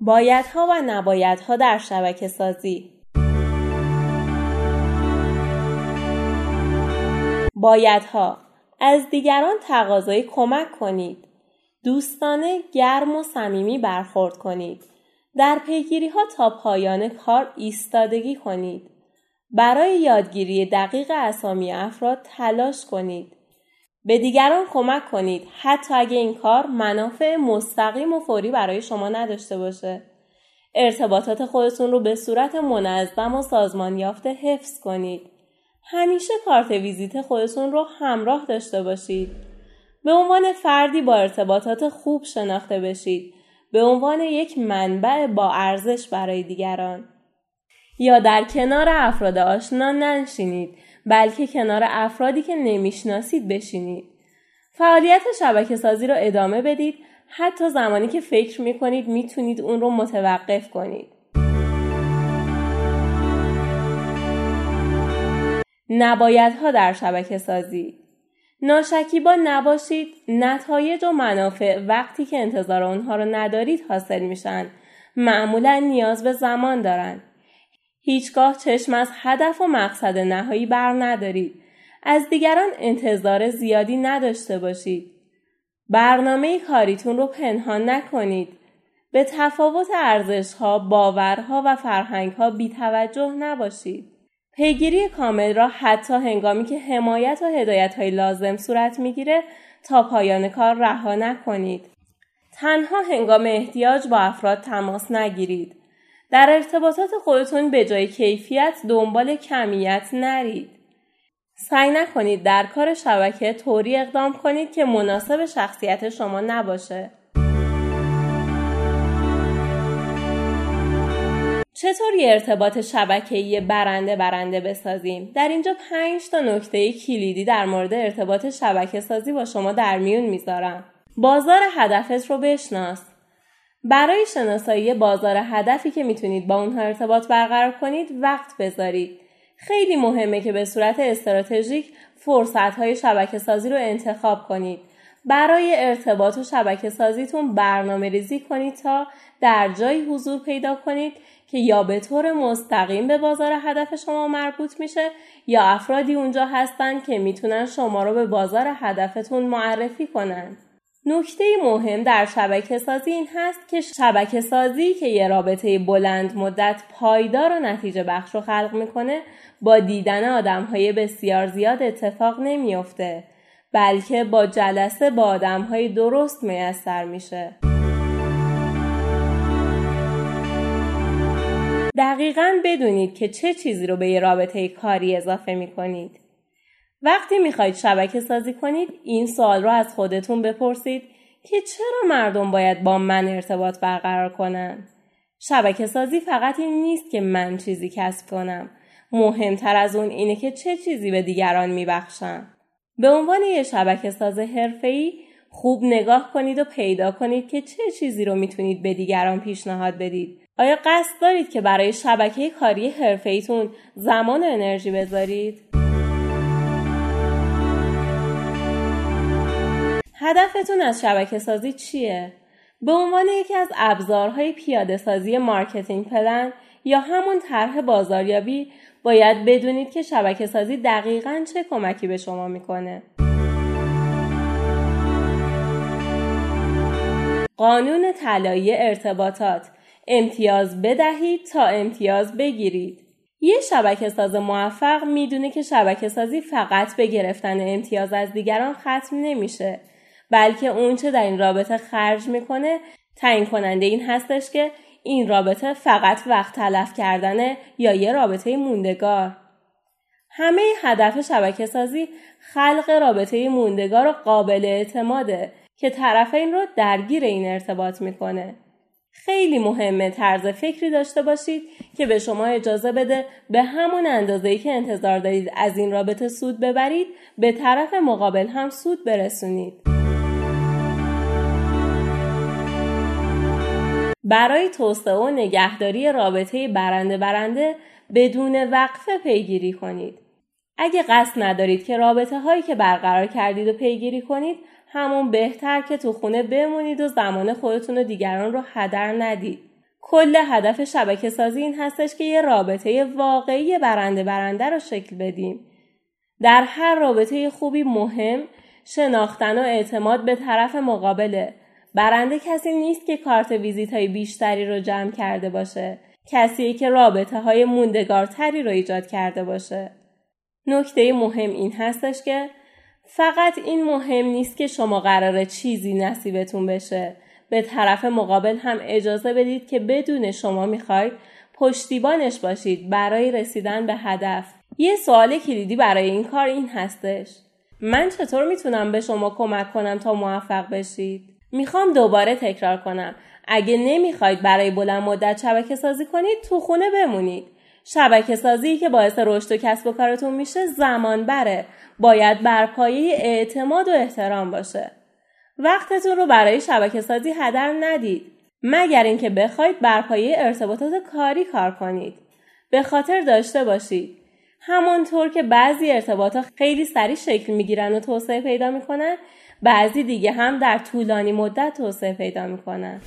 بایدها و نبایدها در شبکه سازی. بایدها از دیگران تقاضای کمک کنید. دوستانه گرم و صمیمی برخورد کنید. در پیگیری ها تا پایان کار ایستادگی کنید. برای یادگیری دقیق اسامی افراد تلاش کنید. به دیگران کمک کنید حتی اگه این کار منافع مستقیم و فوری برای شما نداشته باشه. ارتباطات خودتون رو به صورت منظم و سازمان یافته حفظ کنید. همیشه کارت ویزیت خودتون رو همراه داشته باشید. به عنوان فردی با ارتباطات خوب شناخته بشید. به عنوان یک منبع با ارزش برای دیگران. یا در کنار افراد آشنا ننشینید بلکه کنار افرادی که نمی‌شناسید بشینید. فعالیت شبکه سازی رو ادامه بدید حتی زمانی که فکر می‌کنید می‌تونید اون رو متوقف کنید. نبایدها در شبکه سازی ناشکیبا نباشید نتایج و منافع وقتی که انتظار اونها رو ندارید حاصل میشن معمولا نیاز به زمان دارند هیچگاه چشم از هدف و مقصد نهایی بر ندارید. از دیگران انتظار زیادی نداشته باشید. برنامه کاریتون رو پنهان نکنید. به تفاوت ارزشها، باورها و فرهنگها بی توجه نباشید. پیگیری کامل را حتی هنگامی که حمایت و هدایت های لازم صورت می‌گیره تا پایان کار رها نکنید. تنها هنگام احتیاج با افراد تماس نگیرید. در ارتباطات خودتون به جای کیفیت دنبال کمیت نرید. سعی نکنید در کار شبکه طوری اقدام کنید که مناسب شخصیت شما نباشه. چطور یه ارتباط شبکه‌ای برنده برنده بسازیم؟ در اینجا پنج تا نکته کلیدی در مورد ارتباط شبکه سازی با شما در میون می‌ذارم. بازار هدفت رو بشناس. برای شناسایی بازار هدفی که می‌تونید با اونها ارتباط برقرار کنید وقت بذارید. خیلی مهمه که به صورت استراتژیک فرصت های شبکه سازی رو انتخاب کنید. برای ارتباط و شبکه سازیتون برنامه ریزی کنید تا در جایی حضور پیدا کنید که یا به طور مستقیم به بازار هدف شما مربوط میشه یا افرادی اونجا هستن که می‌تونن شما رو به بازار هدفتون معرفی کنند. نکته مهم در شبکه سازی این هست که شبکه سازی که یه رابطه بلند مدت پایدار و نتیجه بخش رو خلق می‌کنه با دیدن آدم های بسیار زیاد اتفاق نمیافته بلکه با جلسه با آدم های درست میسر میشه. دقیقا بدونید که چه چیزی رو به یه رابطه کاری اضافه می‌کنید. وقتی می‌خواید شبکه سازی کنید این سوال رو از خودتون بپرسید که چرا مردم باید با من ارتباط برقرار کنند؟ شبکه سازی فقط این نیست که من چیزی کسب کنم. مهمتر از اون اینه که چه چیزی به دیگران میبخشم. به عنوان یه شبکه ساز حرفه‌ای خوب نگاه کنید و پیدا کنید که چه چیزی رو می‌تونید به دیگران پیشنهاد بدید. آیا قصد دارید که برای شبکه کاری حرفه‌ایتون زمان و انرژی بذارید؟ هدفتون از شبکه سازی چیه؟ به عنوان یکی از ابزارهای پیاده سازی marketing plan یا همون طرح بازاریابی باید بدونید که شبکه سازی دقیقا چه کمکی به شما می‌کنه. قانون طلایی ارتباطات امتیاز بدهید تا امتیاز بگیرید. یه شبکه ساز موفق می‌دونه که شبکه سازی فقط به گرفتن امتیاز از دیگران ختم نمیشه بلکه اونچه در این رابطه خرج می‌کنه تعیین کننده این هستش که این رابطه فقط وقت تلف کردنه یا یه رابطه موندگار. همه هدف شبکه سازی خلق رابطه موندگار و قابل اعتماده که طرفین رو درگیر این ارتباط می‌کنه. خیلی مهمه طرز فکری داشته باشید که به شما اجازه بده به همون اندازه‌ای که انتظار دارید از این رابطه سود ببرید به طرف مقابل هم سود برسونید. برای توسعه و نگهداری رابطه برنده برنده بدون وقفه پیگیری کنید. اگه قصد ندارید که رابطه هایی که برقرار کردید و پیگیری کنید همون بهتر که تو خونه بمونید و زمان خودتون و دیگران رو هدر ندید. کل هدف شبکه سازی این هستش که یه رابطه واقعی برنده برنده رو شکل بدیم. در هر رابطه خوبی مهم شناختن و اعتماد به طرف مقابله. برنده کسی نیست که کارت ویزیت های بیشتری رو جمع کرده باشه. کسی که رابطه های موندگارتری رو ایجاد کرده باشه. نکته مهم این هستش که فقط این مهم نیست که شما قراره چیزی نصیبتون بشه به طرف مقابل هم اجازه بدید که بدون شما می‌خواید پشتیبانش باشید برای رسیدن به هدف یه سوال کلیدی برای این کار این هستش من چطور می‌تونم به شما کمک کنم تا موفق بشید می‌خوام دوباره تکرار کنم. اگه نمی‌خواید برای بلند مدت شبکه سازی کنید تو خونه بمونید. شبکه سازی که باعث رشد و کسب و کارتون میشه زمان بره. باید بر پایه اعتماد و احترام باشه. وقتتون رو برای شبکه سازی هدر ندید. مگر اینکه بخواید بر پایه ارتباطات کاری کار کنید. به خاطر داشته باشید. همانطور که بعضی ارتباطات خیلی سریع شکل می‌گیرن و توسعه پیدا می‌کنن بعضی دیگه هم در طولانی مدت توسعه پیدا می‌کنن.